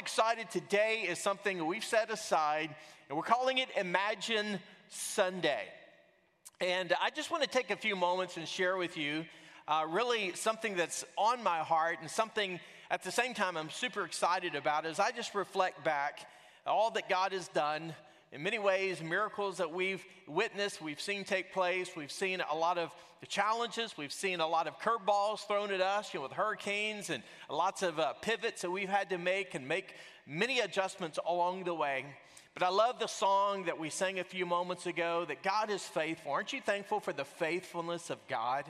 Excited. Today is something we've set aside, and we're calling it Imagine Sunday. And I just want to take a few moments and share with you uh, really something that's on my heart and something at the same time I'm super excited about as I just reflect back all that God has done in many ways, miracles that we've witnessed, we've seen take place. We've seen a lot of the challenges. We've seen a lot of curveballs thrown at us, you know, with hurricanes and lots of uh, pivots that we've had to make and make many adjustments along the way. But I love the song that we sang a few moments ago that God is faithful. Aren't you thankful for the faithfulness of God?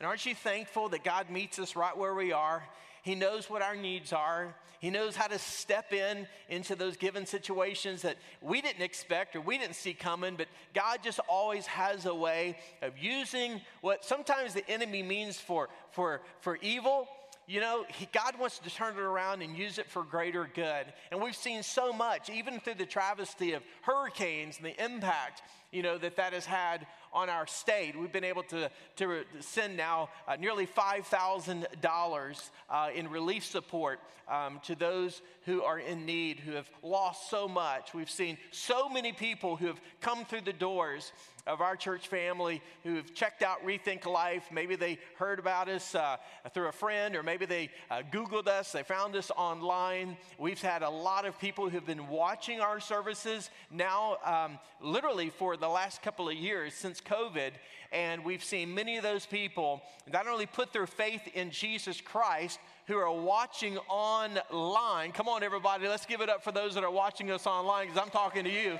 And aren't you thankful that God meets us right where we are? He knows what our needs are. He knows how to step in into those given situations that we didn't expect or we didn't see coming, but God just always has a way of using what sometimes the enemy means for, for, for evil. You know, he, God wants to turn it around and use it for greater good. And we've seen so much, even through the travesty of hurricanes and the impact, you know, that that has had on our state. We've been able to, to send now uh, nearly $5,000 uh, in relief support um, to those who are in need, who have lost so much. We've seen so many people who have come through the doors of our church family who have checked out Rethink Life. Maybe they heard about us uh, through a friend, or maybe they uh, Googled us, they found us online. We've had a lot of people who've been watching our services now, um, literally for the last couple of years since COVID. And we've seen many of those people not only put their faith in Jesus Christ, who are watching online. Come on, everybody, let's give it up for those that are watching us online because I'm talking to you.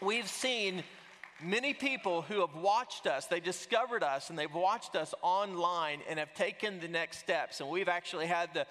We've seen many people who have watched us, they discovered us and they've watched us online and have taken the next steps. And we've actually had the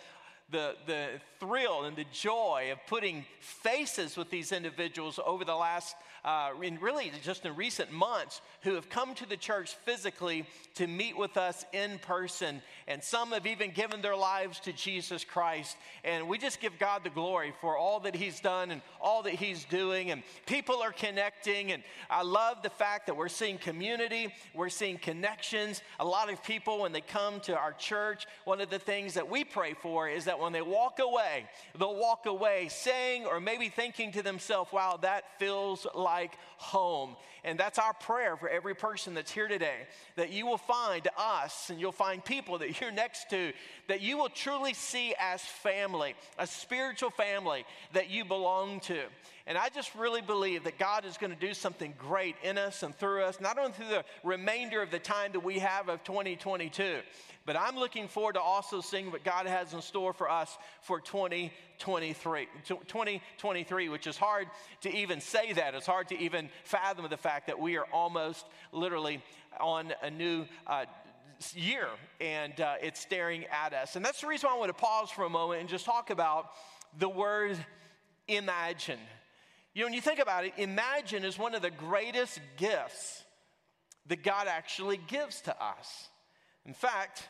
the, the thrill and the joy of putting faces with these individuals over the last uh, in really just in recent months who have come to the church physically to meet with us in person. And some have even given their lives to Jesus Christ. And we just give God the glory for all that He's done and all that He's doing. And people are connecting. And I love the fact that we're seeing community, we're seeing connections. A lot of people, when they come to our church, one of the things that we pray for is that when they walk away, they'll walk away saying or maybe thinking to themselves, wow, that feels like home. And that's our prayer for every person that's here today that you will find us and you'll find people that you're next to that you will truly see as family, a spiritual family that you belong to. And I just really believe that God is going to do something great in us and through us, not only through the remainder of the time that we have of 2022, but I'm looking forward to also seeing what God has in store for us for 2023, 2023, which is hard to even say that. It's hard to even fathom the fact that we are almost literally on a new uh, year and uh, it's staring at us. And that's the reason why I want to pause for a moment and just talk about the word imagine. You know, when you think about it, imagine is one of the greatest gifts that God actually gives to us. In fact,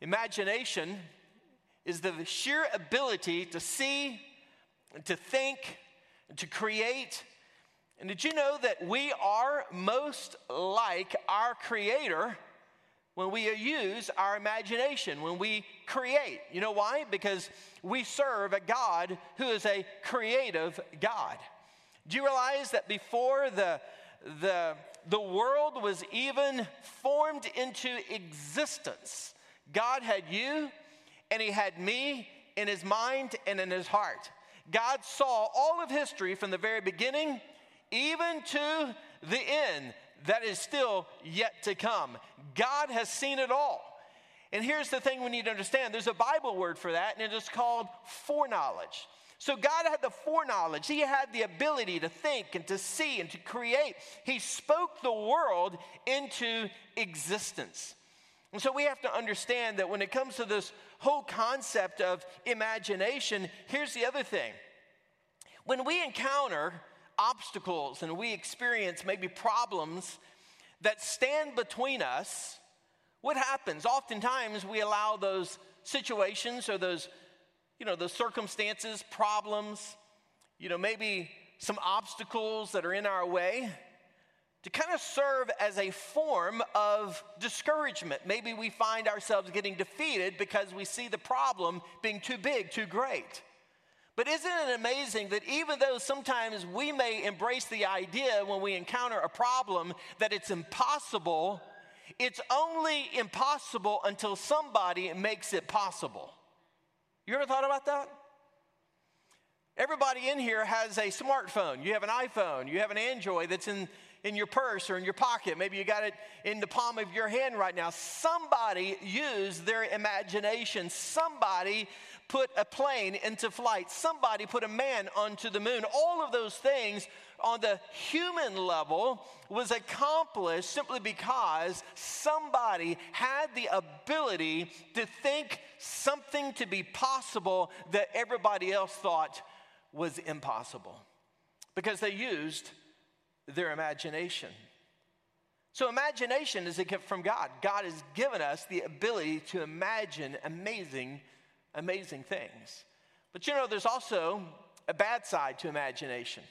Imagination is the sheer ability to see, to think, to create. And did you know that we are most like our Creator when we use our imagination, when we create? You know why? Because we serve a God who is a creative God. Do you realize that before the the, the world was even formed into existence, God had you and He had me in His mind and in His heart. God saw all of history from the very beginning even to the end that is still yet to come. God has seen it all. And here's the thing we need to understand there's a Bible word for that, and it is called foreknowledge. So God had the foreknowledge. He had the ability to think and to see and to create. He spoke the world into existence. And so we have to understand that when it comes to this whole concept of imagination, here's the other thing. When we encounter obstacles and we experience maybe problems that stand between us, what happens? Oftentimes we allow those situations or those, you know, those circumstances, problems, you know, maybe some obstacles that are in our way to kind of serve as a form of discouragement. Maybe we find ourselves getting defeated because we see the problem being too big, too great. But isn't it amazing that even though sometimes we may embrace the idea when we encounter a problem that it's impossible, it's only impossible until somebody makes it possible. You ever thought about that? Everybody in here has a smartphone. You have an iPhone, you have an Android that's in, in your purse or in your pocket. Maybe you got it in the palm of your hand right now. Somebody used their imagination. Somebody put a plane into flight. Somebody put a man onto the moon. All of those things on the human level was accomplished simply because somebody had the ability to think something to be possible that everybody else thought was impossible because they used their imagination. So, imagination is a gift from God. God has given us the ability to imagine amazing, amazing things. But you know, there's also a bad side to imagination.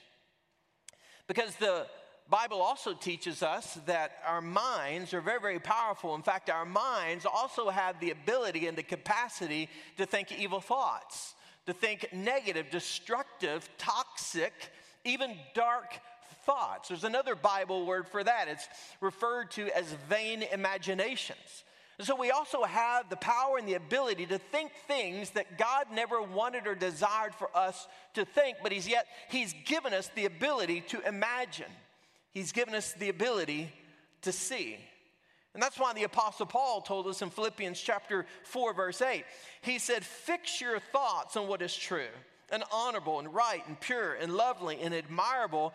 Because the Bible also teaches us that our minds are very, very powerful. In fact, our minds also have the ability and the capacity to think evil thoughts, to think negative, destructive, toxic, even dark thoughts. There's another Bible word for that. It's referred to as vain imaginations. And so we also have the power and the ability to think things that God never wanted or desired for us to think, but He's yet He's given us the ability to imagine. He's given us the ability to see. And that's why the Apostle Paul told us in Philippians chapter 4, verse 8, he said, Fix your thoughts on what is true and honorable and right and pure and lovely and admirable.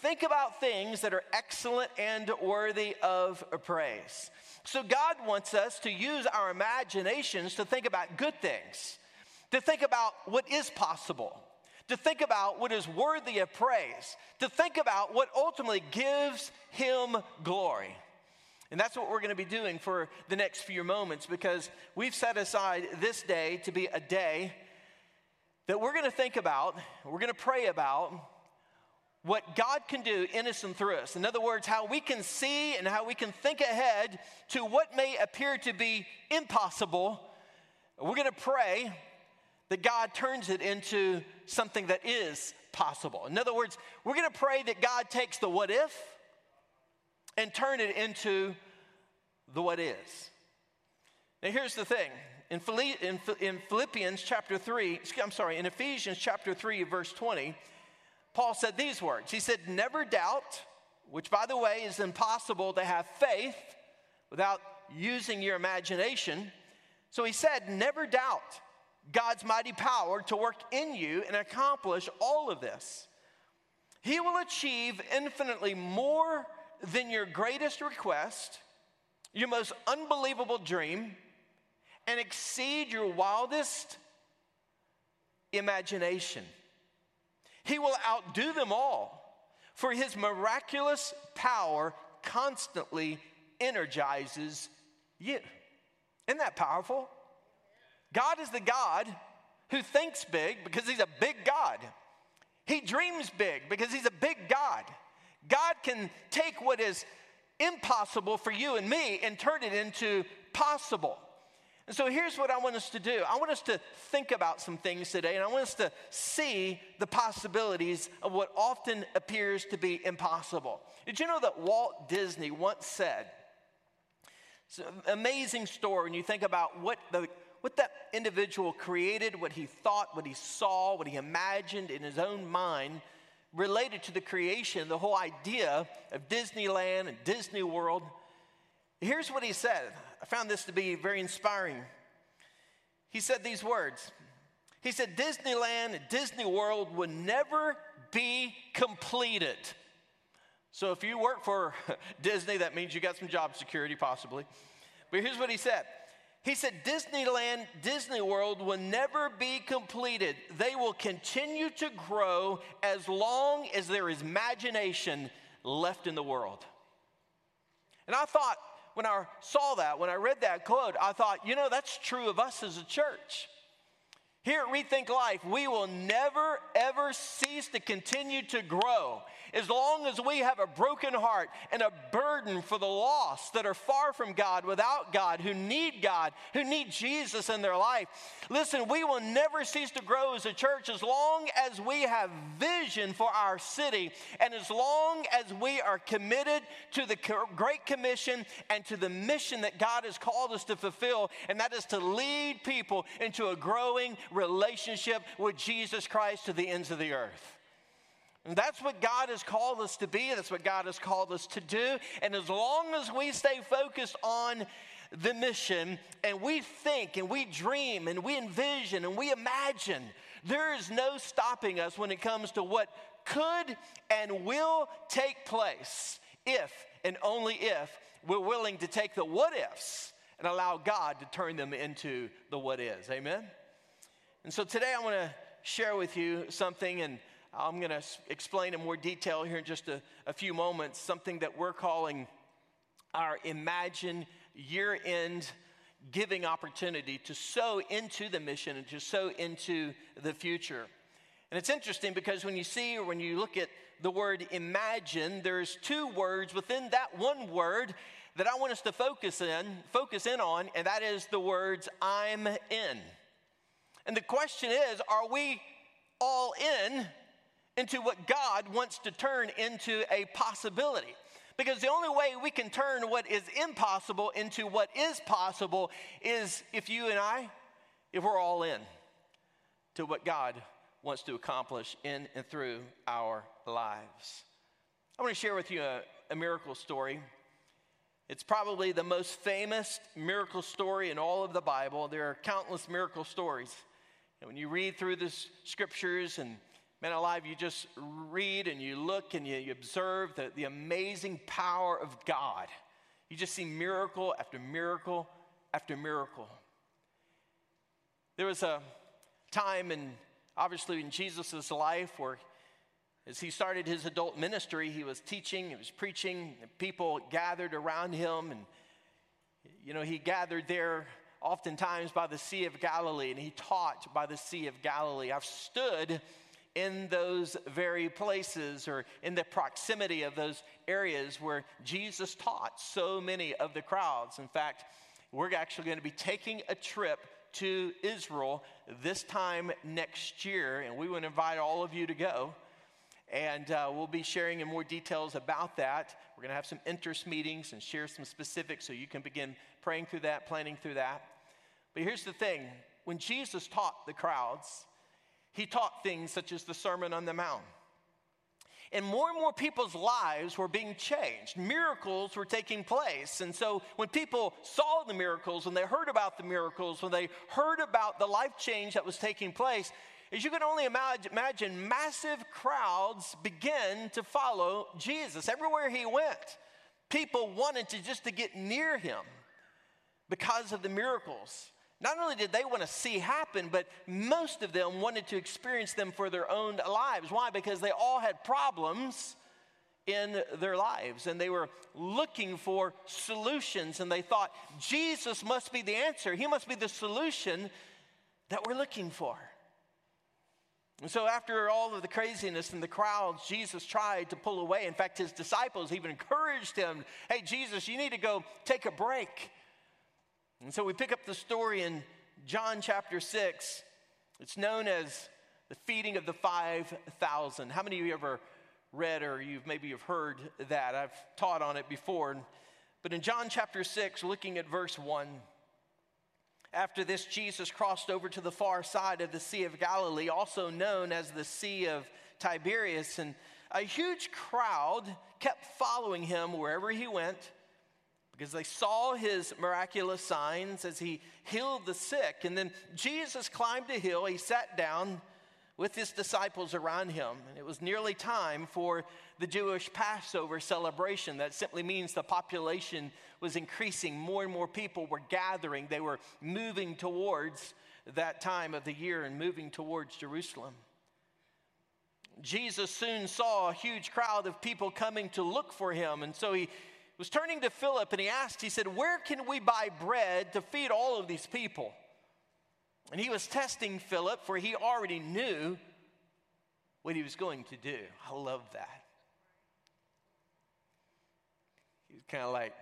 Think about things that are excellent and worthy of praise. So, God wants us to use our imaginations to think about good things, to think about what is possible, to think about what is worthy of praise, to think about what ultimately gives Him glory. And that's what we're going to be doing for the next few moments because we've set aside this day to be a day that we're going to think about, we're going to pray about what God can do in us and through us. In other words, how we can see and how we can think ahead to what may appear to be impossible. We're going to pray that God turns it into something that is possible. In other words, we're going to pray that God takes the what if and turn it into the what is. Now, here's the thing. In, Philippians chapter 3, I'm sorry, in Ephesians chapter 3, verse 20, Paul said these words He said, Never doubt, which by the way is impossible to have faith without using your imagination. So he said, Never doubt God's mighty power to work in you and accomplish all of this. He will achieve infinitely more than your greatest request, your most unbelievable dream, and exceed your wildest imagination. He will outdo them all, for his miraculous power constantly energizes you. Isn't that powerful? God is the God who thinks big because he's a big God. He dreams big because he's a big God. God can take what is impossible for you and me and turn it into possible. And so here's what I want us to do I want us to think about some things today, and I want us to see the possibilities of what often appears to be impossible. Did you know that Walt Disney once said, it's an amazing story when you think about what, the, what that individual created, what he thought, what he saw, what he imagined in his own mind related to the creation, the whole idea of Disneyland and Disney World. Here's what he said. I found this to be very inspiring. He said these words He said, Disneyland Disney World would never be completed. So if you work for Disney, that means you got some job security possibly. But here's what he said He said, Disneyland, Disney World will never be completed. They will continue to grow as long as there is imagination left in the world. And I thought, when I saw that, when I read that quote, I thought, you know, that's true of us as a church. Here at Rethink Life, we will never, ever cease to continue to grow as long as we have a broken heart and a burden for the lost that are far from God, without God, who need God, who need Jesus in their life. Listen, we will never cease to grow as a church as long as we have vision for our city and as long as we are committed to the Great Commission and to the mission that God has called us to fulfill, and that is to lead people into a growing relationship with Jesus Christ to the ends of the earth. And that's what God has called us to be. That's what God has called us to do. And as long as we stay focused on the mission and we think and we dream and we envision and we imagine, there is no stopping us when it comes to what could and will take place if and only if we're willing to take the what ifs and allow God to turn them into the what is. Amen? And so today I want to share with you something and I'm going to explain in more detail here in just a, a few moments something that we're calling our Imagine Year End Giving Opportunity to sow into the mission and to sow into the future. And it's interesting because when you see or when you look at the word imagine, there's two words within that one word that I want us to focus in, focus in on, and that is the words I'm in. And the question is, are we all in into what God wants to turn into a possibility. Because the only way we can turn what is impossible into what is possible is if you and I, if we're all in to what God wants to accomplish in and through our lives. I want to share with you a, a miracle story. It's probably the most famous miracle story in all of the Bible. There are countless miracle stories. And when you read through the scriptures and men alive, you just read and you look and you, you observe the, the amazing power of God. You just see miracle after miracle after miracle. There was a time in obviously in Jesus' life where as he started his adult ministry, he was teaching, he was preaching, people gathered around him and you know, he gathered there oftentimes by the Sea of Galilee and he taught by the Sea of Galilee. I've stood in those very places or in the proximity of those areas where Jesus taught so many of the crowds. In fact, we're actually going to be taking a trip to Israel this time next year, and we would invite all of you to go. And uh, we'll be sharing in more details about that. We're going to have some interest meetings and share some specifics so you can begin praying through that, planning through that. But here's the thing when Jesus taught the crowds, he taught things such as the Sermon on the Mount. And more and more people's lives were being changed. Miracles were taking place. And so when people saw the miracles, when they heard about the miracles, when they heard about the life change that was taking place, as you can only imagine, massive crowds began to follow Jesus. Everywhere he went, people wanted to just to get near him because of the miracles. Not only did they want to see happen, but most of them wanted to experience them for their own lives. Why? Because they all had problems in their lives and they were looking for solutions and they thought Jesus must be the answer. He must be the solution that we're looking for. And so, after all of the craziness and the crowds, Jesus tried to pull away. In fact, his disciples even encouraged him Hey, Jesus, you need to go take a break. And so we pick up the story in John chapter 6. It's known as the feeding of the 5,000. How many of you ever read or you've maybe you've heard that? I've taught on it before. But in John chapter 6, looking at verse 1, after this, Jesus crossed over to the far side of the Sea of Galilee, also known as the Sea of Tiberias, and a huge crowd kept following him wherever he went because they saw his miraculous signs as he healed the sick. And then Jesus climbed a hill, he sat down, with his disciples around him. And it was nearly time for the Jewish Passover celebration. That simply means the population was increasing. More and more people were gathering. They were moving towards that time of the year and moving towards Jerusalem. Jesus soon saw a huge crowd of people coming to look for him. And so he was turning to Philip and he asked, he said, Where can we buy bread to feed all of these people? And he was testing Philip, for he already knew what he was going to do. I love that. He was kind of like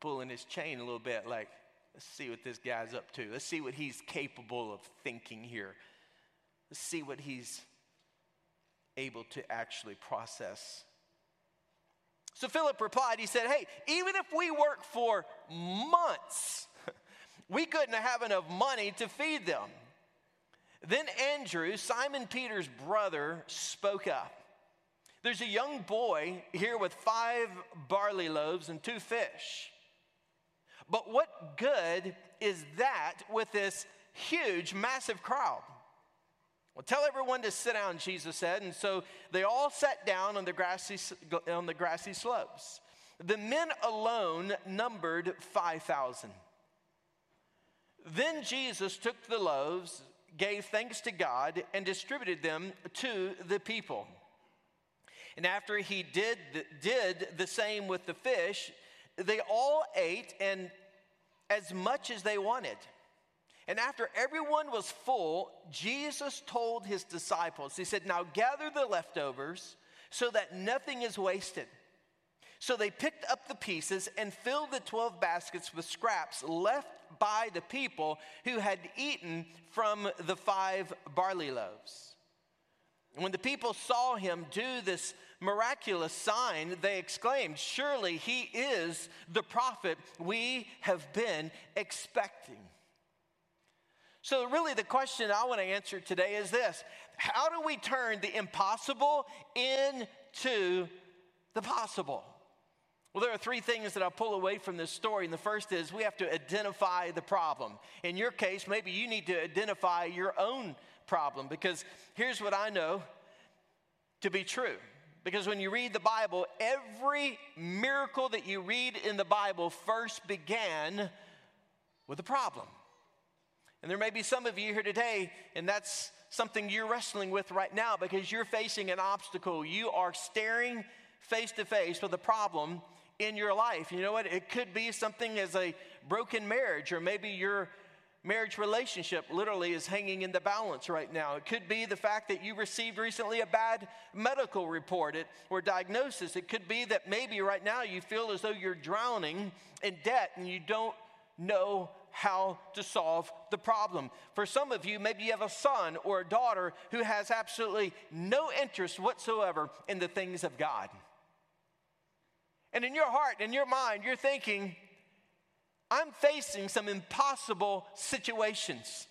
pulling his chain a little bit, like, let's see what this guy's up to. Let's see what he's capable of thinking here. Let's see what he's able to actually process. So Philip replied, he said, Hey, even if we work for months, we couldn't have enough money to feed them. Then Andrew, Simon Peter's brother, spoke up. There's a young boy here with five barley loaves and two fish. But what good is that with this huge, massive crowd? Well, tell everyone to sit down, Jesus said. And so they all sat down on the grassy, on the grassy slopes. The men alone numbered 5,000. Then Jesus took the loaves, gave thanks to God, and distributed them to the people. And after he did, did the same with the fish, they all ate and as much as they wanted. And after everyone was full, Jesus told his disciples, He said, Now gather the leftovers so that nothing is wasted. So they picked up the pieces and filled the 12 baskets with scraps left by the people who had eaten from the five barley loaves. When the people saw him do this miraculous sign, they exclaimed, Surely he is the prophet we have been expecting. So, really, the question I want to answer today is this How do we turn the impossible into the possible? Well, there are three things that I pull away from this story. And the first is we have to identify the problem. In your case, maybe you need to identify your own problem because here's what I know to be true. Because when you read the Bible, every miracle that you read in the Bible first began with a problem. And there may be some of you here today, and that's something you're wrestling with right now because you're facing an obstacle. You are staring face to face with a problem in your life. You know what? It could be something as a broken marriage, or maybe your marriage relationship literally is hanging in the balance right now. It could be the fact that you received recently a bad medical report or diagnosis. It could be that maybe right now you feel as though you're drowning in debt and you don't know how to solve the problem. For some of you, maybe you have a son or a daughter who has absolutely no interest whatsoever in the things of God. And in your heart, in your mind, you're thinking, I'm facing some impossible situations.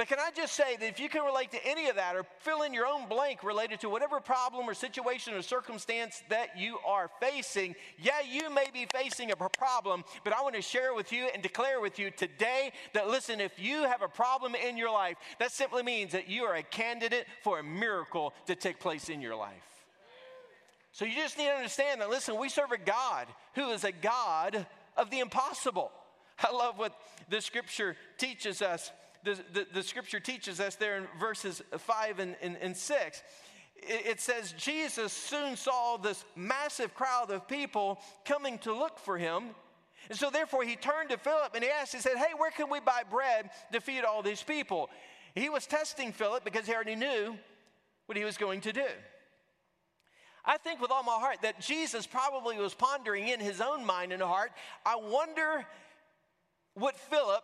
But can I just say that if you can relate to any of that or fill in your own blank related to whatever problem or situation or circumstance that you are facing, yeah, you may be facing a problem, but I want to share with you and declare with you today that listen, if you have a problem in your life, that simply means that you are a candidate for a miracle to take place in your life. So you just need to understand that, listen, we serve a God who is a God of the impossible. I love what the scripture teaches us. The, the, the scripture teaches us there in verses 5 and, and, and 6. It, it says, Jesus soon saw this massive crowd of people coming to look for him. And so, therefore, he turned to Philip and he asked, He said, Hey, where can we buy bread to feed all these people? He was testing Philip because he already knew what he was going to do. I think with all my heart that Jesus probably was pondering in his own mind and heart, I wonder what Philip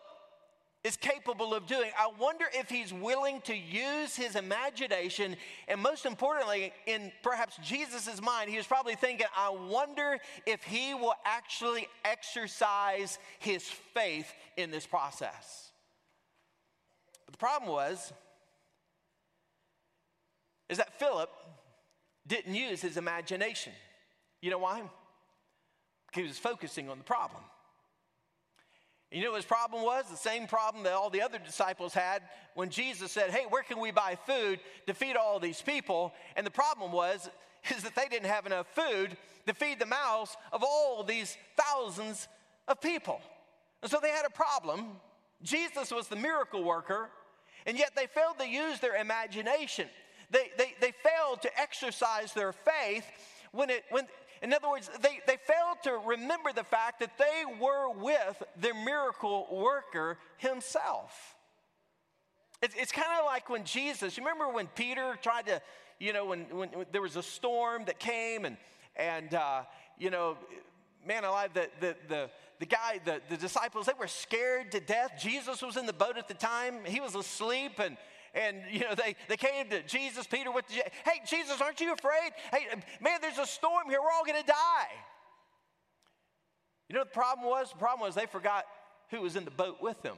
is capable of doing. I wonder if he's willing to use his imagination. And most importantly, in perhaps Jesus' mind, he was probably thinking, I wonder if he will actually exercise his faith in this process. But the problem was, is that Philip didn't use his imagination. You know why? Because he was focusing on the problem. You know what his problem was? The same problem that all the other disciples had when Jesus said, Hey, where can we buy food to feed all these people? And the problem was is that they didn't have enough food to feed the mouths of all these thousands of people. And so they had a problem. Jesus was the miracle worker, and yet they failed to use their imagination. They, they, they failed to exercise their faith when it, when, in other words, they, they failed to remember the fact that they were with the miracle worker himself. It's, it's kind of like when Jesus, you remember when Peter tried to, you know, when, when, when there was a storm that came and, and uh, you know, man alive, the, the, the, the guy, the, the disciples, they were scared to death. Jesus was in the boat at the time. He was asleep and, and you know they, they came to jesus peter with hey jesus aren't you afraid? Hey man there's a storm here. We're all going to die. You know what the problem was? The problem was they forgot who was in the boat with them.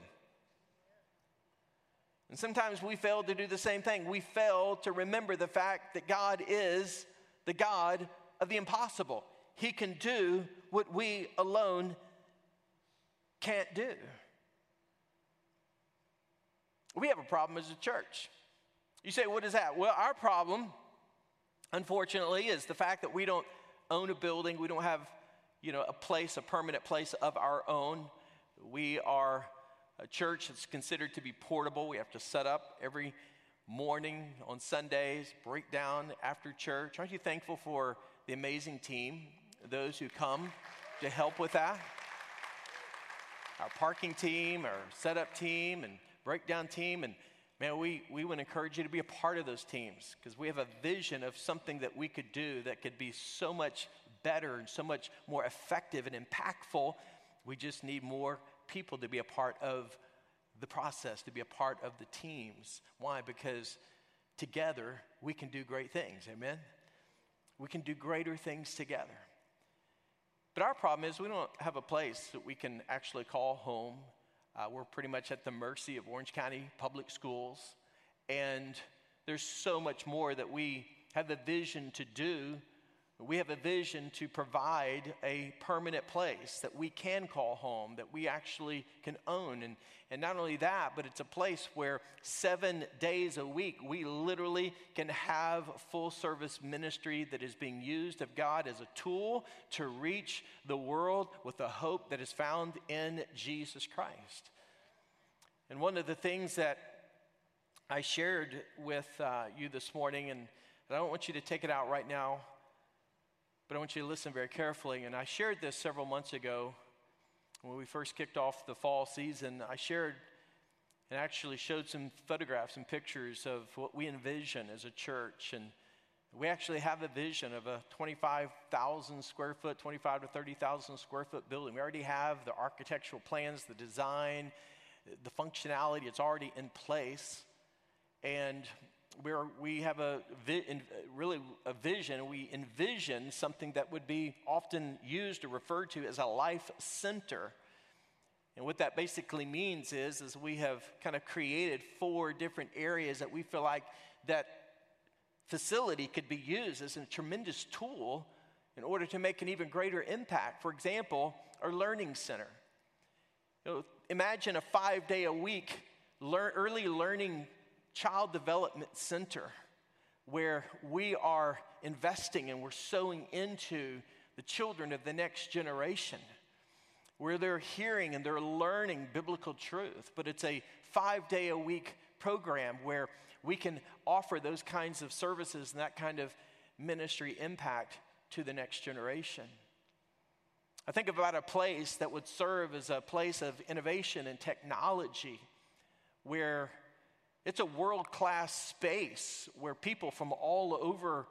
And sometimes we fail to do the same thing. We fail to remember the fact that god is the god of the impossible. He can do what we alone can't do. We have a problem as a church. You say, what is that? Well, our problem, unfortunately, is the fact that we don't own a building. We don't have, you know, a place, a permanent place of our own. We are a church that's considered to be portable. We have to set up every morning on Sundays, break down after church. Aren't you thankful for the amazing team, those who come to help with that? Our parking team, our setup team, and breakdown team. And man, we, we would encourage you to be a part of those teams because we have a vision of something that we could do that could be so much better and so much more effective and impactful. We just need more people to be a part of the process, to be a part of the teams. Why? Because together we can do great things. Amen? We can do greater things together. But our problem is we don't have a place that we can actually call home uh, we're pretty much at the mercy of Orange County Public Schools. And there's so much more that we have the vision to do. We have a vision to provide a permanent place that we can call home, that we actually can own. And, and not only that, but it's a place where seven days a week we literally can have full service ministry that is being used of God as a tool to reach the world with the hope that is found in Jesus Christ. And one of the things that I shared with uh, you this morning, and I don't want you to take it out right now, but I want you to listen very carefully. And I shared this several months ago when we first kicked off the fall season, I shared and actually showed some photographs and pictures of what we envision as a church. And we actually have a vision of a 25,000 square foot, 25 to 30,000 square foot building. We already have the architectural plans, the design, the functionality, it's already in place. And we're, we have a really a vision. We envision something that would be often used or referred to as a life center. And what that basically means is, is we have kind of created four different areas that we feel like that facility could be used as a tremendous tool in order to make an even greater impact. For example, our learning center. You know, imagine a five day a week early learning child development center where we are investing and we're sowing into the children of the next generation, where they're hearing and they're learning biblical truth. But it's a five day a week program where we can offer those kinds of services and that kind of ministry impact to the next generation. I think about a place that would serve as a place of innovation and technology where it's a world class space where people from all over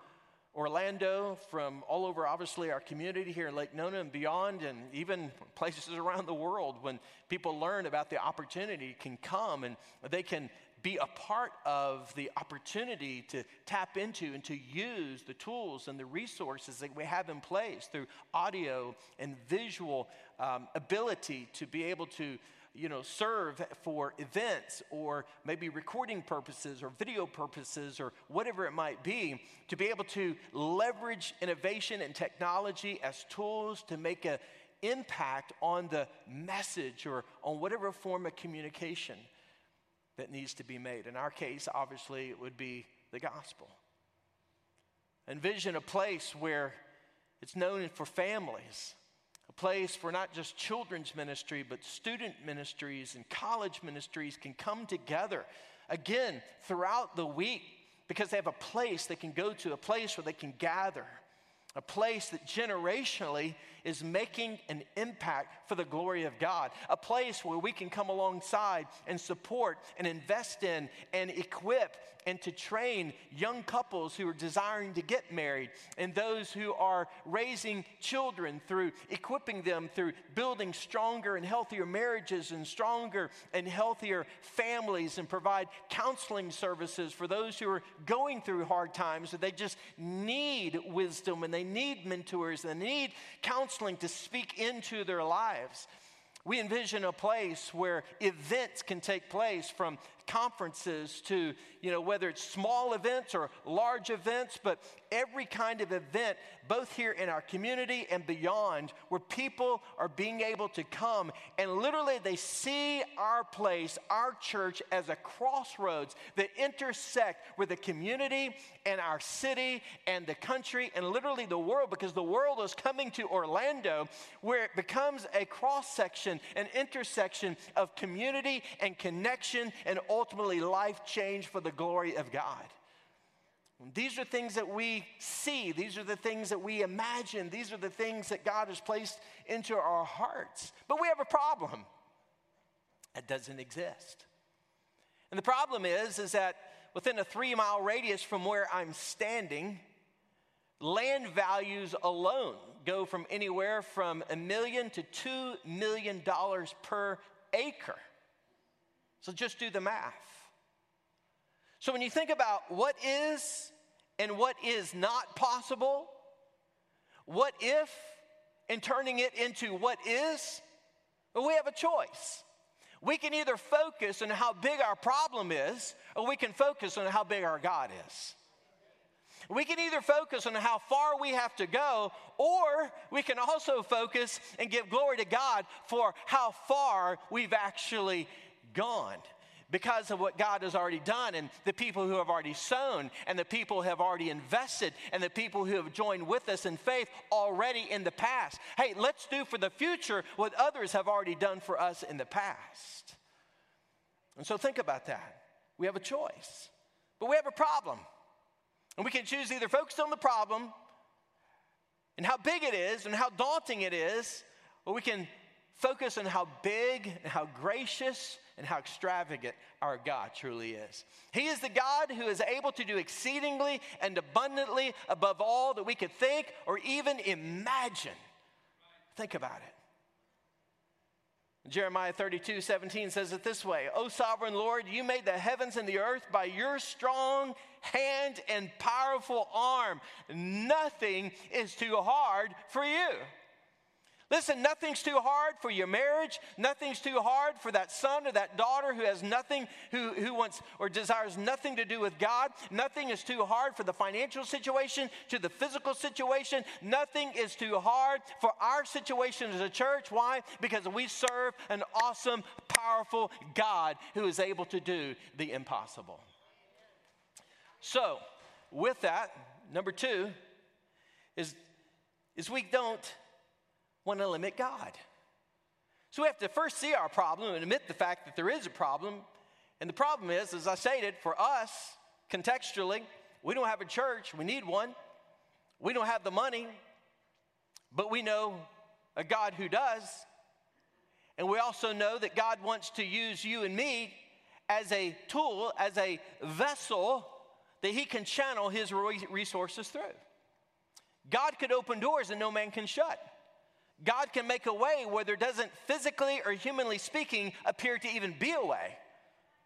Orlando, from all over, obviously, our community here in Lake Nona and beyond, and even places around the world, when people learn about the opportunity, can come and they can be a part of the opportunity to tap into and to use the tools and the resources that we have in place through audio and visual um, ability to be able to you know, serve for events or maybe recording purposes or video purposes or whatever it might be, to be able to leverage innovation and technology as tools to make a impact on the message or on whatever form of communication that needs to be made. In our case, obviously, it would be the gospel. Envision a place where it's known for families, place for not just children's ministry, but student ministries and college ministries can come together again throughout the week because they have a place they can go to, a place where they can gather, a place that generationally is making an impact for the glory of God, a place where we can come alongside and support and invest in and equip and to train young couples who are desiring to get married and those who are raising children through equipping them through building stronger and healthier marriages and stronger and healthier families and provide counseling services for those who are going through hard times that they just need wisdom and they need mentors and they need counseling to speak into their lives. We envision a place where events can take place from conferences to, you know, whether it's small events or large events, but every kind of event, both here in our community and beyond, where people are being able to come and literally they see our place, our church, as a crossroads that intersect with the community and our city and the country and literally the world because the world is coming to Orlando where it becomes a cross section, an intersection of community and connection and ultimately life change for the glory of God. These are things that we see. These are the things that we imagine. These are the things that God has placed into our hearts. But we have a problem. It doesn't exist. And the problem is, is that within a three mile radius from where I'm standing, land values alone go from anywhere from a million to two million dollars per acre. So just do the math. So when you think about what is and what is not possible, what if, and turning it into what is, well, we have a choice. We can either focus on how big our problem is, or we can focus on how big our God is. We can either focus on how far we have to go, or we can also focus and give glory to God for how far we've actually gone because of what God has already done and the people who have already sown and the people who have already invested and the people who have joined with us in faith already in the past. Hey, let's do for the future what others have already done for us in the past. And so think about that. We have a choice, but we have a problem. And we can choose either focus on the problem and how big it is and how daunting it is, or we can focus on how big and how gracious and how extravagant our God truly is. He is the God who is able to do exceedingly and abundantly above all that we could think or even imagine. Think about it. Jeremiah 32 17 says it this way O sovereign Lord, you made the heavens and the earth by your strong hand and powerful arm. Nothing is too hard for you. Listen, nothing's too hard for your marriage. Nothing's too hard for that son or that daughter who has nothing, who, who wants or desires nothing to do with God. Nothing is too hard for the financial situation, to the physical situation. Nothing is too hard for our situation as a church. Why? Because we serve an awesome, powerful God who is able to do the impossible. So, with that, number two is, is we don't want to limit God. So we have to first see our problem and admit the fact that there is a problem. And the problem is, as I stated, for us, contextually, we don't have a church, we need one. We don't have the money, but we know a God who does. And we also know that God wants to use you and me as a tool, as a vessel that He can channel His resources through. God could open doors and no man can shut. God can make a way where there doesn't physically or humanly speaking appear to even be a way.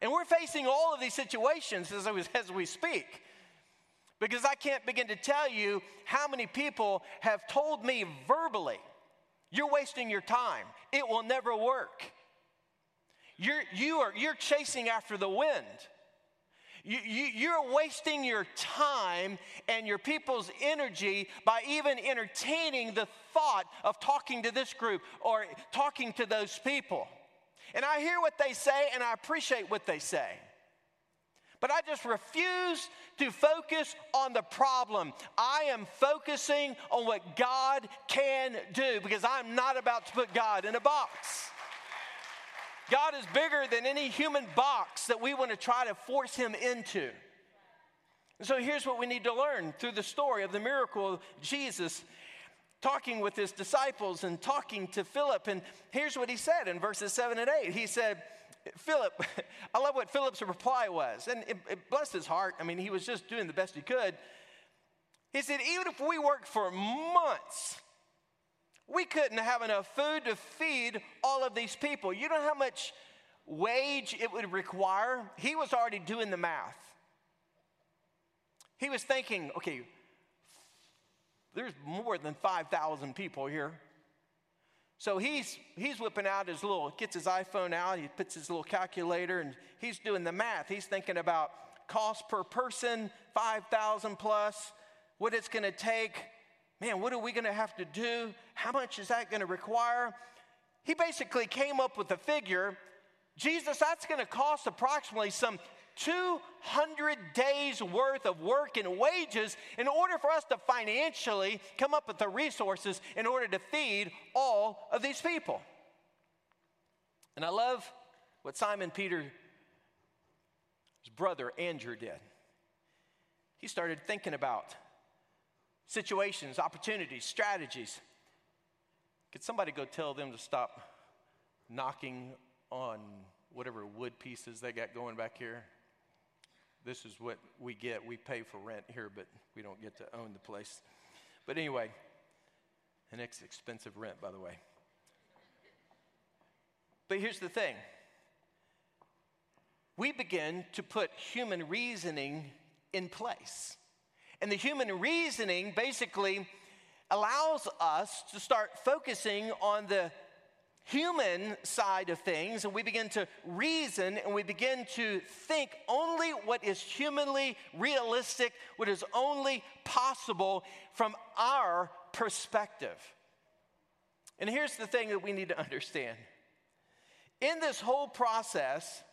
And we're facing all of these situations as, we, as we speak. Because I can't begin to tell you how many people have told me verbally, you're wasting your time. It will never work. You're, you are, you're chasing after the wind. You, you're wasting your time and your people's energy by even entertaining the thought of talking to this group or talking to those people. And I hear what they say and I appreciate what they say. But I just refuse to focus on the problem. I am focusing on what God can do because I'm not about to put God in a box. God is bigger than any human box that we want to try to force him into. And so here's what we need to learn through the story of the miracle of Jesus talking with his disciples and talking to Philip. And here's what he said in verses 7 and 8. He said, Philip, I love what Philip's reply was. And it, it blessed his heart. I mean, he was just doing the best he could. He said, even if we worked for months, we couldn't have enough food to feed all of these people. You know how much wage it would require? He was already doing the math. He was thinking, okay, there's more than 5,000 people here. So he's, he's whipping out his little, gets his iPhone out, he puts his little calculator, and he's doing the math. He's thinking about cost per person, 5,000 plus, what it's gonna take man, what are we going to have to do? How much is that going to require? He basically came up with a figure Jesus, that's going to cost approximately some 200 days worth of work and wages in order for us to financially come up with the resources in order to feed all of these people. And I love what Simon Peter's brother Andrew did. He started thinking about situations, opportunities, strategies. Could somebody go tell them to stop knocking on whatever wood pieces they got going back here? This is what we get. We pay for rent here, but we don't get to own the place. But anyway, it's expensive rent, by the way. But here's the thing we begin to put human reasoning in place. And the human reasoning basically allows us to start focusing on the human side of things and we begin to reason and we begin to think only what is humanly realistic, what is only possible from our perspective. And here's the thing that we need to understand in this whole process,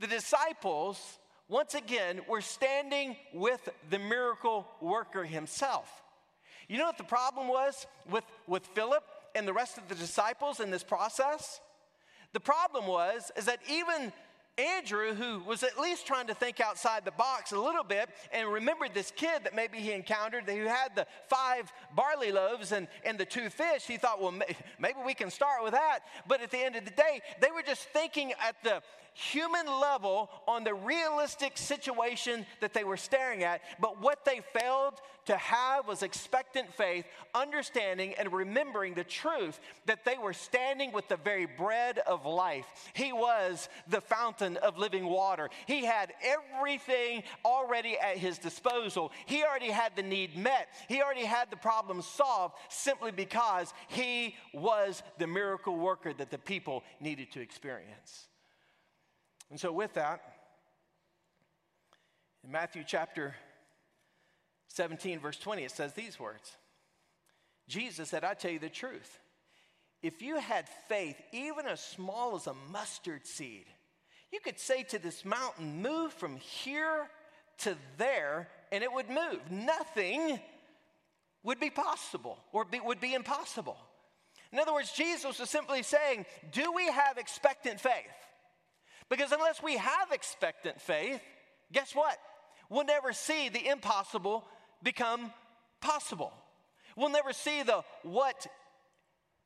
the disciples once again, we're standing with the miracle worker himself. You know what the problem was with, with Philip and the rest of the disciples in this process? The problem was is that even Andrew, who was at least trying to think outside the box a little bit and remembered this kid that maybe he encountered who had the five barley loaves and, and the two fish, he thought, well, maybe we can start with that. But at the end of the day, they were just thinking at the human level on the realistic situation that they were staring at. But what they failed to have was expectant faith, understanding and remembering the truth that they were standing with the very bread of life. He was the fountain of living water. He had everything already at his disposal. He already had the need met. He already had the problem solved simply because he was the miracle worker that the people needed to experience. And so, with that, in Matthew chapter 17, verse 20, it says these words Jesus said, I tell you the truth. If you had faith, even as small as a mustard seed, you could say to this mountain, Move from here to there, and it would move. Nothing would be possible or be, would be impossible. In other words, Jesus was simply saying, Do we have expectant faith? Because unless we have expectant faith, guess what? We'll never see the impossible become possible. We'll never see the what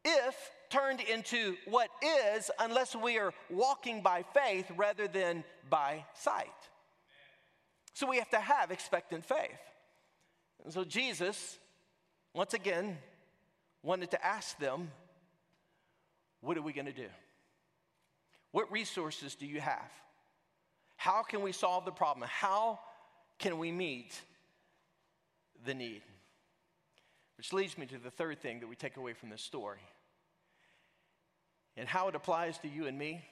if turned into what is unless we are walking by faith rather than by sight. So we have to have expectant faith. And so Jesus, once again, wanted to ask them, what are we going to do? What resources do you have? How can we solve the problem? How can we meet the need? Which leads me to the third thing that we take away from this story. And how it applies to you and me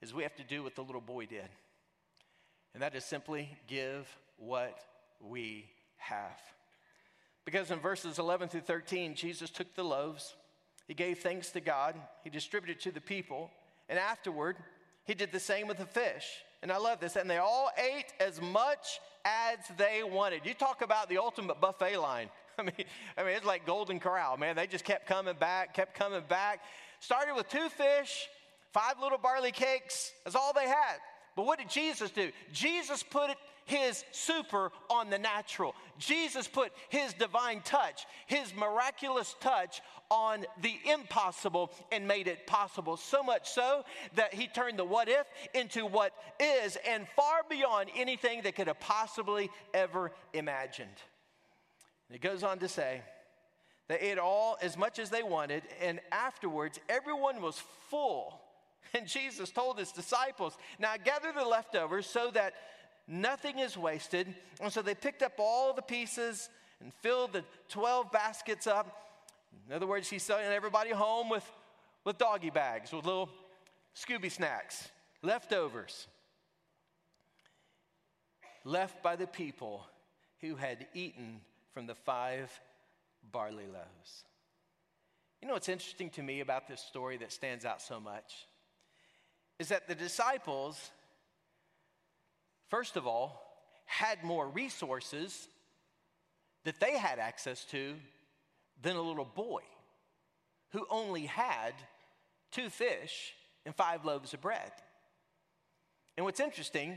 is we have to do what the little boy did. and that is simply give what we have. Because in verses 11 through 13, Jesus took the loaves, he gave thanks to God, he distributed to the people, and afterward, he did the same with the fish. And I love this. And they all ate as much as they wanted. You talk about the ultimate buffet line. I mean, I mean, it's like Golden Corral, man. They just kept coming back, kept coming back. Started with two fish, five little barley cakes. That's all they had. But what did Jesus do? Jesus put his super on the natural. Jesus put his divine touch, his miraculous touch on the impossible and made it possible. So much so that he turned the what if into what is and far beyond anything that could have possibly ever imagined. And it goes on to say, they ate all as much as they wanted, and afterwards everyone was full. And Jesus told his disciples, Now gather the leftovers so that nothing is wasted. And so they picked up all the pieces and filled the 12 baskets up. In other words, he's sending everybody home with, with doggy bags, with little Scooby snacks, leftovers, left by the people who had eaten from the five barley loaves. You know what's interesting to me about this story that stands out so much? Is that the disciples first of all, had more resources that they had access to than a little boy who only had two fish and five loaves of bread. And what's interesting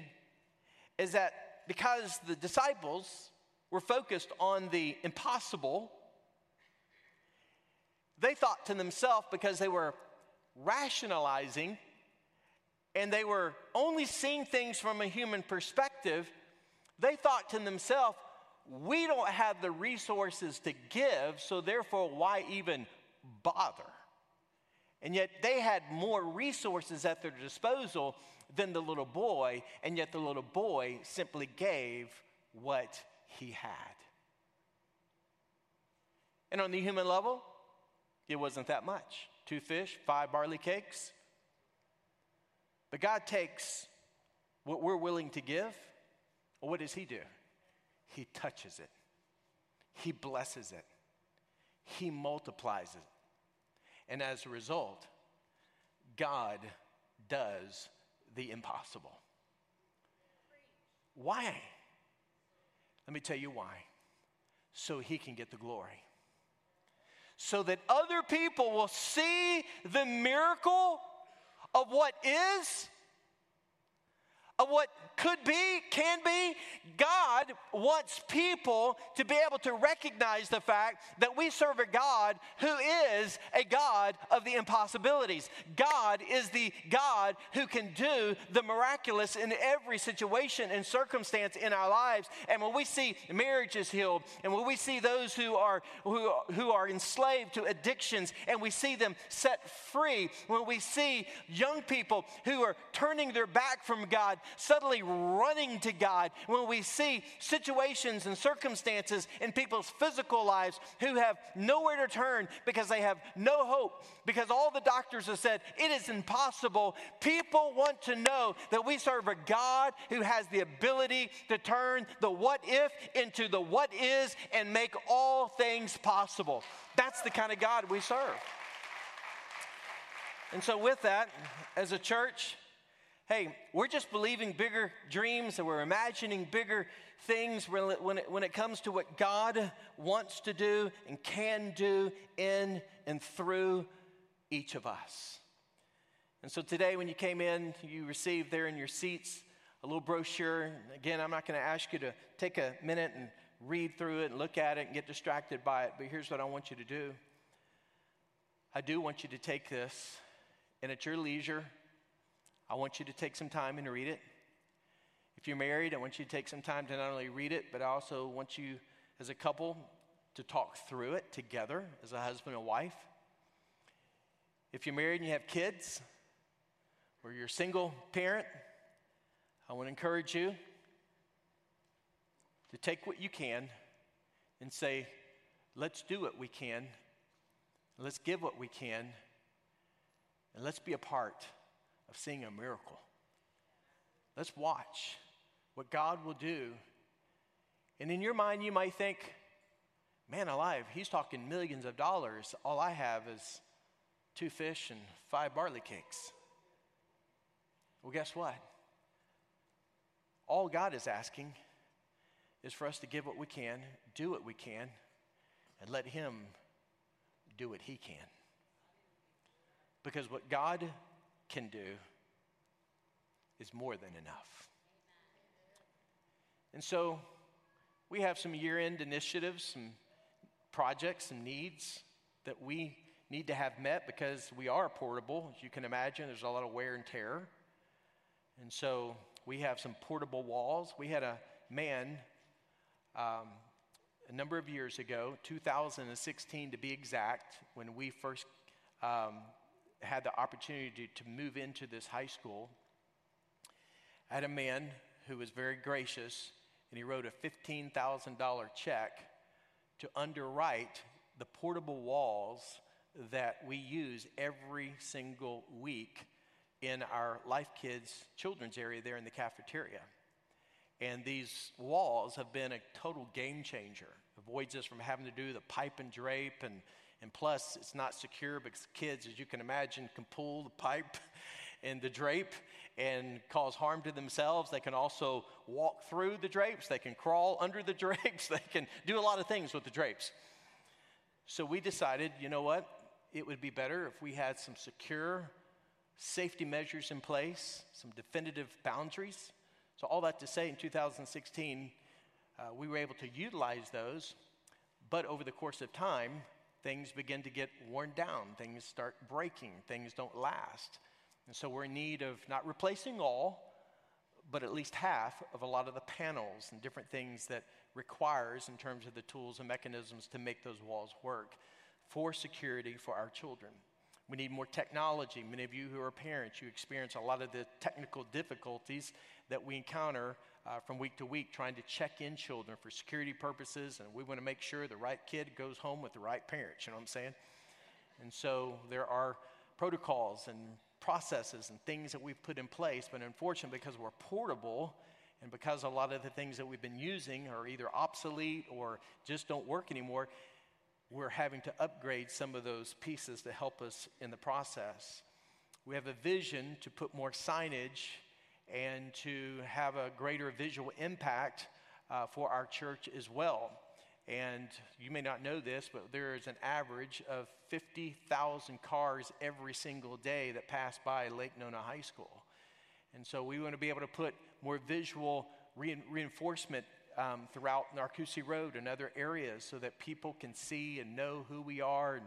is that because the disciples were focused on the impossible, they thought to themselves because they were rationalizing and they were only seeing things from a human perspective, they thought to themselves, we don't have the resources to give, so therefore, why even bother? And yet they had more resources at their disposal than the little boy, and yet the little boy simply gave what he had. And on the human level, it wasn't that much two fish, five barley cakes. But God takes what we're willing to give, what does He do? He touches it, He blesses it, He multiplies it. And as a result, God does the impossible. Why? Let me tell you why. So He can get the glory. So that other people will see the miracle of what is, of what could be, can be. God wants people to be able to recognize the fact that we serve a God who is a God of the impossibilities. God is the God who can do the miraculous in every situation and circumstance in our lives. And when we see marriages healed, and when we see those who are who, who are enslaved to addictions and we see them set free, when we see young people who are turning their back from God suddenly running to God, when we see situations and circumstances in people's physical lives who have nowhere to turn because they have no hope, because all the doctors have said it is impossible, people want to know that we serve a God who has the ability to turn the what if into the what is and make all things possible. That's the kind of God we serve. And so, with that, as a church, hey, we're just believing bigger dreams and we're imagining bigger things when it, when it comes to what God wants to do and can do in and through each of us. And so today, when you came in, you received there in your seats a little brochure. Again, I'm not going to ask you to take a minute and read through it and look at it and get distracted by it, but here's what I want you to do. I do want you to take this, and at your leisure, I want you to take some time and read it. If you're married, I want you to take some time to not only read it, but I also want you as a couple to talk through it together as a husband and wife. If you're married and you have kids, or you're a single parent, I want to encourage you to take what you can and say, let's do what we can, let's give what we can, and let's be a part of seeing a miracle. Let's watch what God will do. And in your mind, you might think, man alive, he's talking millions of dollars. All I have is two fish and five barley cakes. Well, guess what? All God is asking is for us to give what we can, do what we can, and let Him do what He can. Because what God can do is more than enough. And so we have some year end initiatives, some projects, some needs that we need to have met because we are portable. As you can imagine, there's a lot of wear and tear. And so we have some portable walls. We had a man um, a number of years ago, 2016 to be exact, when we first um, had the opportunity to, to move into this high school. I had a man who was very gracious, and he wrote a $15,000 check to underwrite the portable walls that we use every single week in our Life Kids children's area there in the cafeteria. And these walls have been a total game changer. Avoids us from having to do the pipe and drape, and, and plus, it's not secure because kids, as you can imagine, can pull the pipe and the drape and cause harm to themselves. They can also walk through the drapes, they can crawl under the drapes, they can do a lot of things with the drapes. So we decided, you know what? It would be better if we had some secure safety measures in place, some definitive boundaries. So, all that to say, in 2016, uh, we were able to utilize those, but over the course of time, things begin to get worn down, things start breaking, things don't last. And so, we're in need of not replacing all, but at least half of a lot of the panels and different things that requires in terms of the tools and mechanisms to make those walls work for security for our children. We need more technology. Many of you who are parents, you experience a lot of the technical difficulties that we encounter uh, from week to week trying to check in children for security purposes, and we want to make sure the right kid goes home with the right parents. You know what I'm saying? And so there are protocols and processes and things that we've put in place, but unfortunately, because we're portable and because a lot of the things that we've been using are either obsolete or just don't work anymore, we're having to upgrade some of those pieces to help us in the process. We have a vision to put more signage and to have a greater visual impact uh, for our church as well. And you may not know this, but there is an average of 50,000 cars every single day that pass by Lake Nona High School. And so we want to be able to put more visual reinforcement um, throughout Narcoossee Road and other areas so that people can see and know who we are and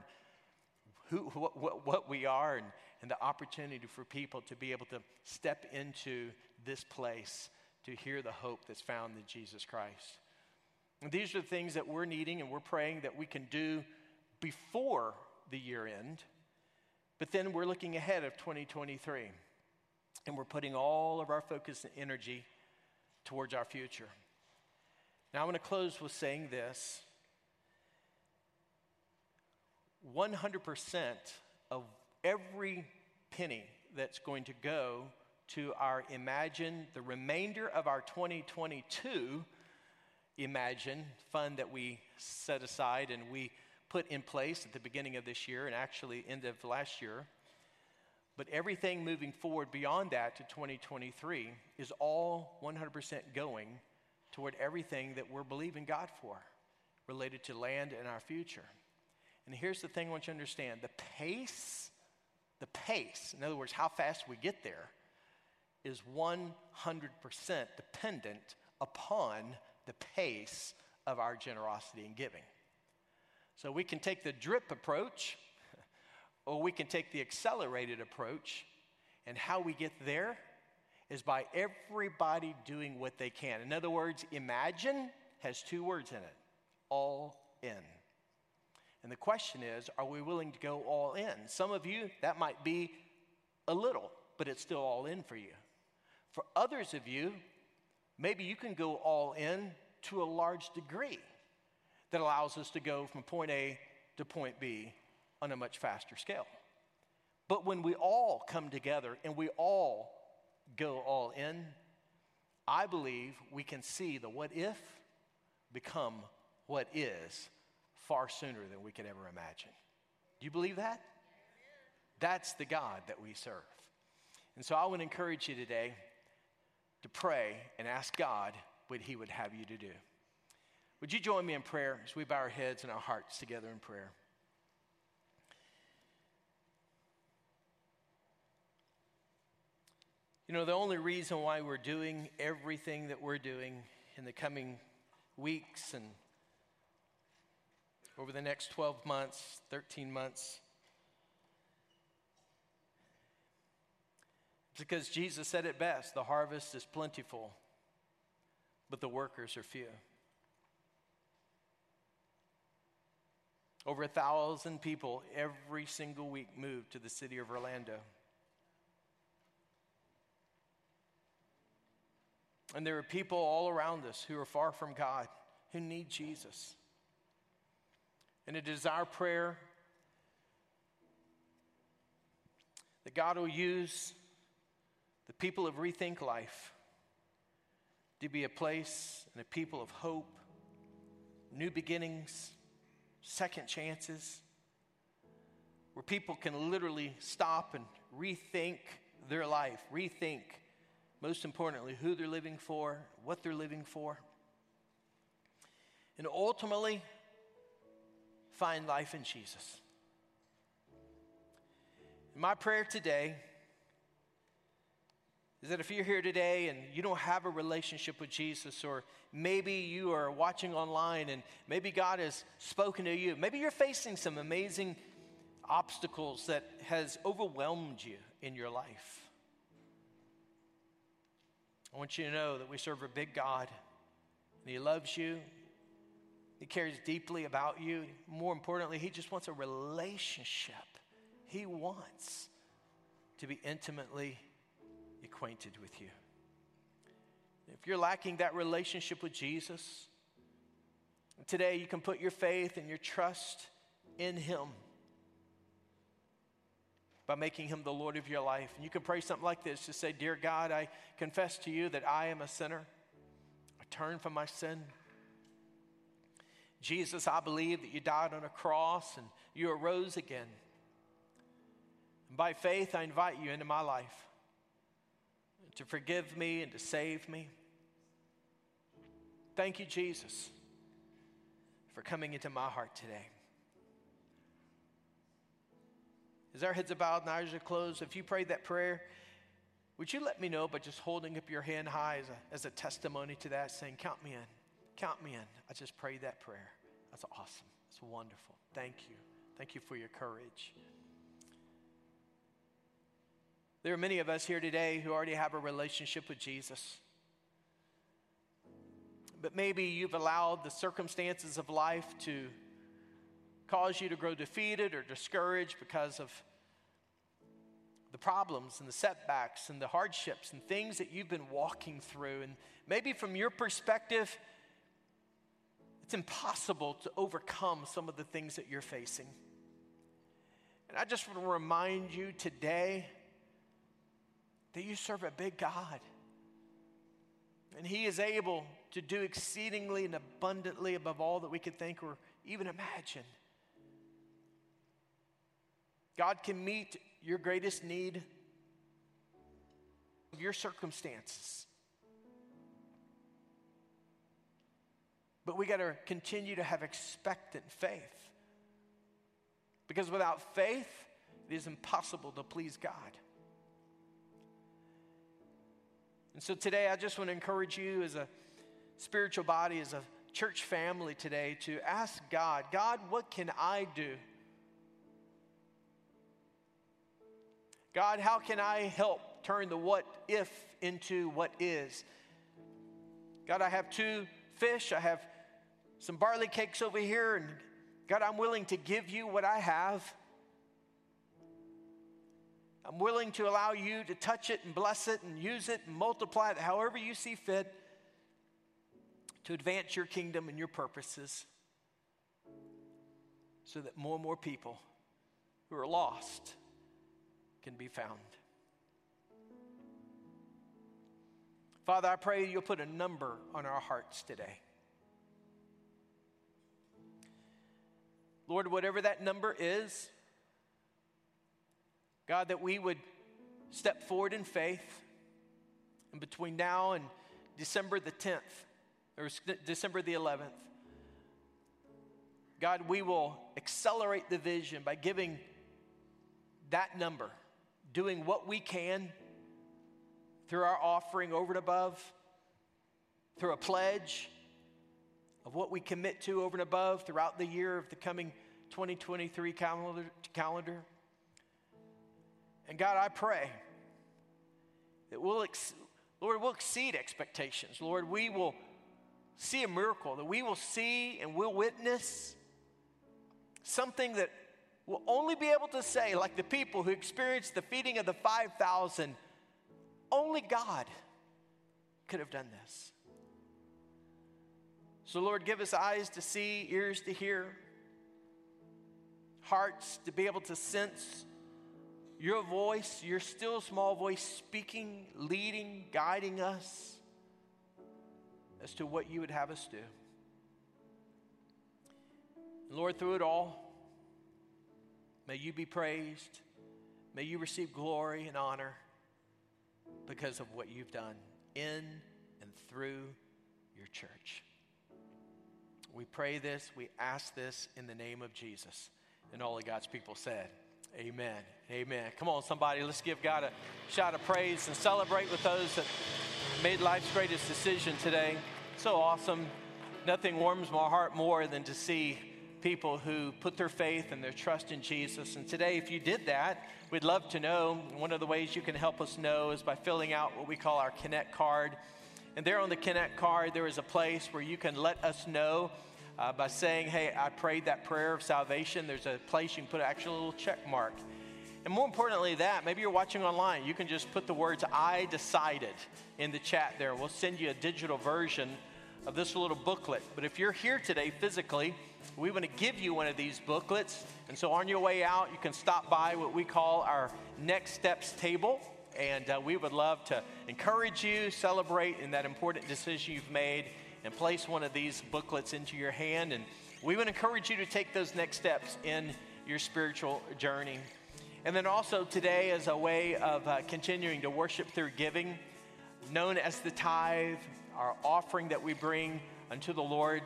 who, what, what, what we are and, and the opportunity for people to be able to step into this place to hear the hope that's found in Jesus Christ. And these are the things that we're needing and we're praying that we can do before the year end. But then we're looking ahead of 2023 and we're putting all of our focus and energy towards our future. Now, I want to close with saying this 100% of every penny that's going to go to our Imagine, the remainder of our 2022 Imagine fund that we set aside and we put in place at the beginning of this year and actually end of last year. But everything moving forward beyond that to 2023 is all 100% going toward everything that we're believing God for related to land and our future. And here's the thing I want you to understand the pace, the pace, in other words, how fast we get there, is 100% dependent upon the pace of our generosity and giving. So we can take the drip approach, or we can take the accelerated approach, and how we get there is by everybody doing what they can. In other words, imagine has two words in it all in. And the question is, are we willing to go all in? Some of you, that might be a little, but it's still all in for you. For others of you, maybe you can go all in to a large degree that allows us to go from point A to point B on a much faster scale. But when we all come together and we all go all in, I believe we can see the what if become what is far sooner than we could ever imagine. Do you believe that? That's the God that we serve. And so I would encourage you today to pray and ask God what He would have you to do. Would you join me in prayer as we bow our heads and our hearts together in prayer? You know, the only reason why we're doing everything that we're doing in the coming weeks and over the next 12 months, 13 months, because Jesus said it best the harvest is plentiful, but the workers are few. Over a thousand people every single week move to the city of Orlando. And there are people all around us who are far from God, who need Jesus. And it is our prayer that God will use the people of Rethink Life to be a place and a people of hope, new beginnings, second chances, where people can literally stop and rethink their life, rethink most importantly, who they're living for, what they're living for, and ultimately find life in Jesus. My prayer today is that if you're here today and you don't have a relationship with Jesus, or maybe you are watching online and maybe God has spoken to you, maybe you're facing some amazing obstacles that has overwhelmed you in your life. I want you to know that we serve a big God, and He loves you. He cares deeply about you. More importantly, He just wants a relationship. He wants to be intimately acquainted with you. If you're lacking that relationship with Jesus, today you can put your faith and your trust in Him by making him the Lord of your life. And you can pray something like this just say, Dear God, I confess to you that I am a sinner. I turn from my sin. Jesus, I believe that you died on a cross and you arose again. And by faith, I invite you into my life to forgive me and to save me. Thank you, Jesus, for coming into my heart today. As our heads are bowed and eyes are closed, if you prayed that prayer, would you let me know by just holding up your hand high as a, as a testimony to that, saying, Count me in, count me in. I just prayed that prayer. That's awesome. That's wonderful. Thank you. Thank you for your courage. There are many of us here today who already have a relationship with Jesus. But maybe you've allowed the circumstances of life to cause you to grow defeated or discouraged because of the problems and the setbacks and the hardships and things that you've been walking through. And maybe from your perspective, it's impossible to overcome some of the things that you're facing. And I just want to remind you today that you serve a big God. And He is able to do exceedingly and abundantly above all that we could think or even imagine. God can meet your greatest need of your circumstances. But we got to continue to have expectant faith. Because without faith, it is impossible to please God. And so today, I just want to encourage you as a spiritual body, as a church family today, to ask God, God, what can I do? God, how can I help turn the what if into what is? God, I have two fish, I have some barley cakes over here, and God, I'm willing to give you what I have. I'm willing to allow you to touch it and bless it and use it and multiply it however you see fit to advance your kingdom and your purposes so that more and more people who are lost can be found. Father, I pray you'll put a number on our hearts today. Lord, whatever that number is, God, that we would step forward in faith. And between now and December the 10th, or December the 11th, God, we will accelerate the vision by giving that number, doing what we can through our offering over and above, through a pledge of what we commit to over and above throughout the year of the coming 2023 calendar. And God, I pray that we'll, ex- Lord, we'll exceed expectations. Lord, we will see a miracle, that we will see and we'll witness something that we'll only be able to say, like the people who experienced the feeding of the 5,000, only God could have done this. So, Lord, give us eyes to see, ears to hear, hearts to be able to sense your voice, your still small voice speaking, leading, guiding us as to what you would have us do. Lord, through it all, may you be praised. May you receive glory and honor because of what you've done in and through your church. We pray this, we ask this in the name of Jesus. And all of God's people said, Amen. Amen. Come on, somebody, let's give God a shout of praise and celebrate with those that made life's greatest decision today. So awesome. Nothing warms my heart more than to see people who put their faith and their trust in Jesus. And today, if you did that, we'd love to know. One of the ways you can help us know is by filling out what we call our Connect card. And there on the Connect card, there is a place where you can let us know uh, by saying, Hey, I prayed that prayer of salvation. There's a place you can put an actual little check mark. And more importantly, that maybe you're watching online, you can just put the words I decided in the chat there. We'll send you a digital version of this little booklet. But if you're here today physically, we want to give you one of these booklets. And so on your way out, you can stop by what we call our next steps table. And uh, we would love to encourage you, celebrate in that important decision you've made, and place one of these booklets into your hand. And we would encourage you to take those next steps in your spiritual journey. And then also today, as a way of uh, continuing to worship through giving, known as the tithe, our offering that we bring unto the Lord.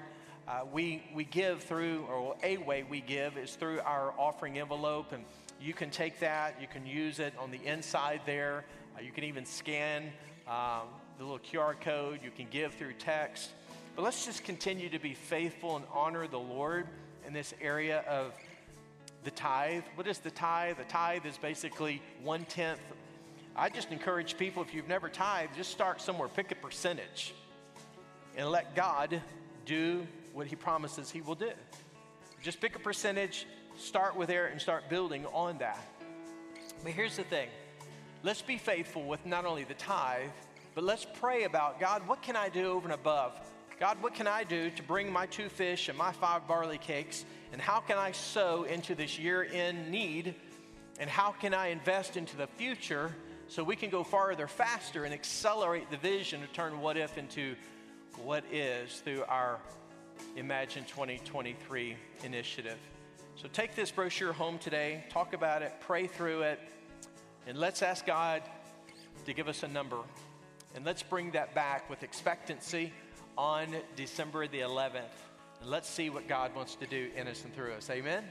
Uh, we, we give through, or a way we give is through our offering envelope, and you can take that, you can use it on the inside there. Uh, you can even scan um, the little QR code, you can give through text. But let's just continue to be faithful and honor the Lord in this area of the tithe. What is the tithe? The tithe is basically one tenth. I just encourage people, if you've never tithed, just start somewhere, pick a percentage, and let God do what he promises he will do. Just pick a percentage, start with there, and start building on that. But here's the thing let's be faithful with not only the tithe, but let's pray about God, what can I do over and above? God, what can I do to bring my two fish and my five barley cakes? And how can I sow into this year in need? And how can I invest into the future so we can go farther faster and accelerate the vision to turn what if into what is through our Imagine 2023 initiative. So take this brochure home today, talk about it, pray through it, and let's ask God to give us a number. And let's bring that back with expectancy on December the 11th. Let's see what God wants to do in us and through us. Amen.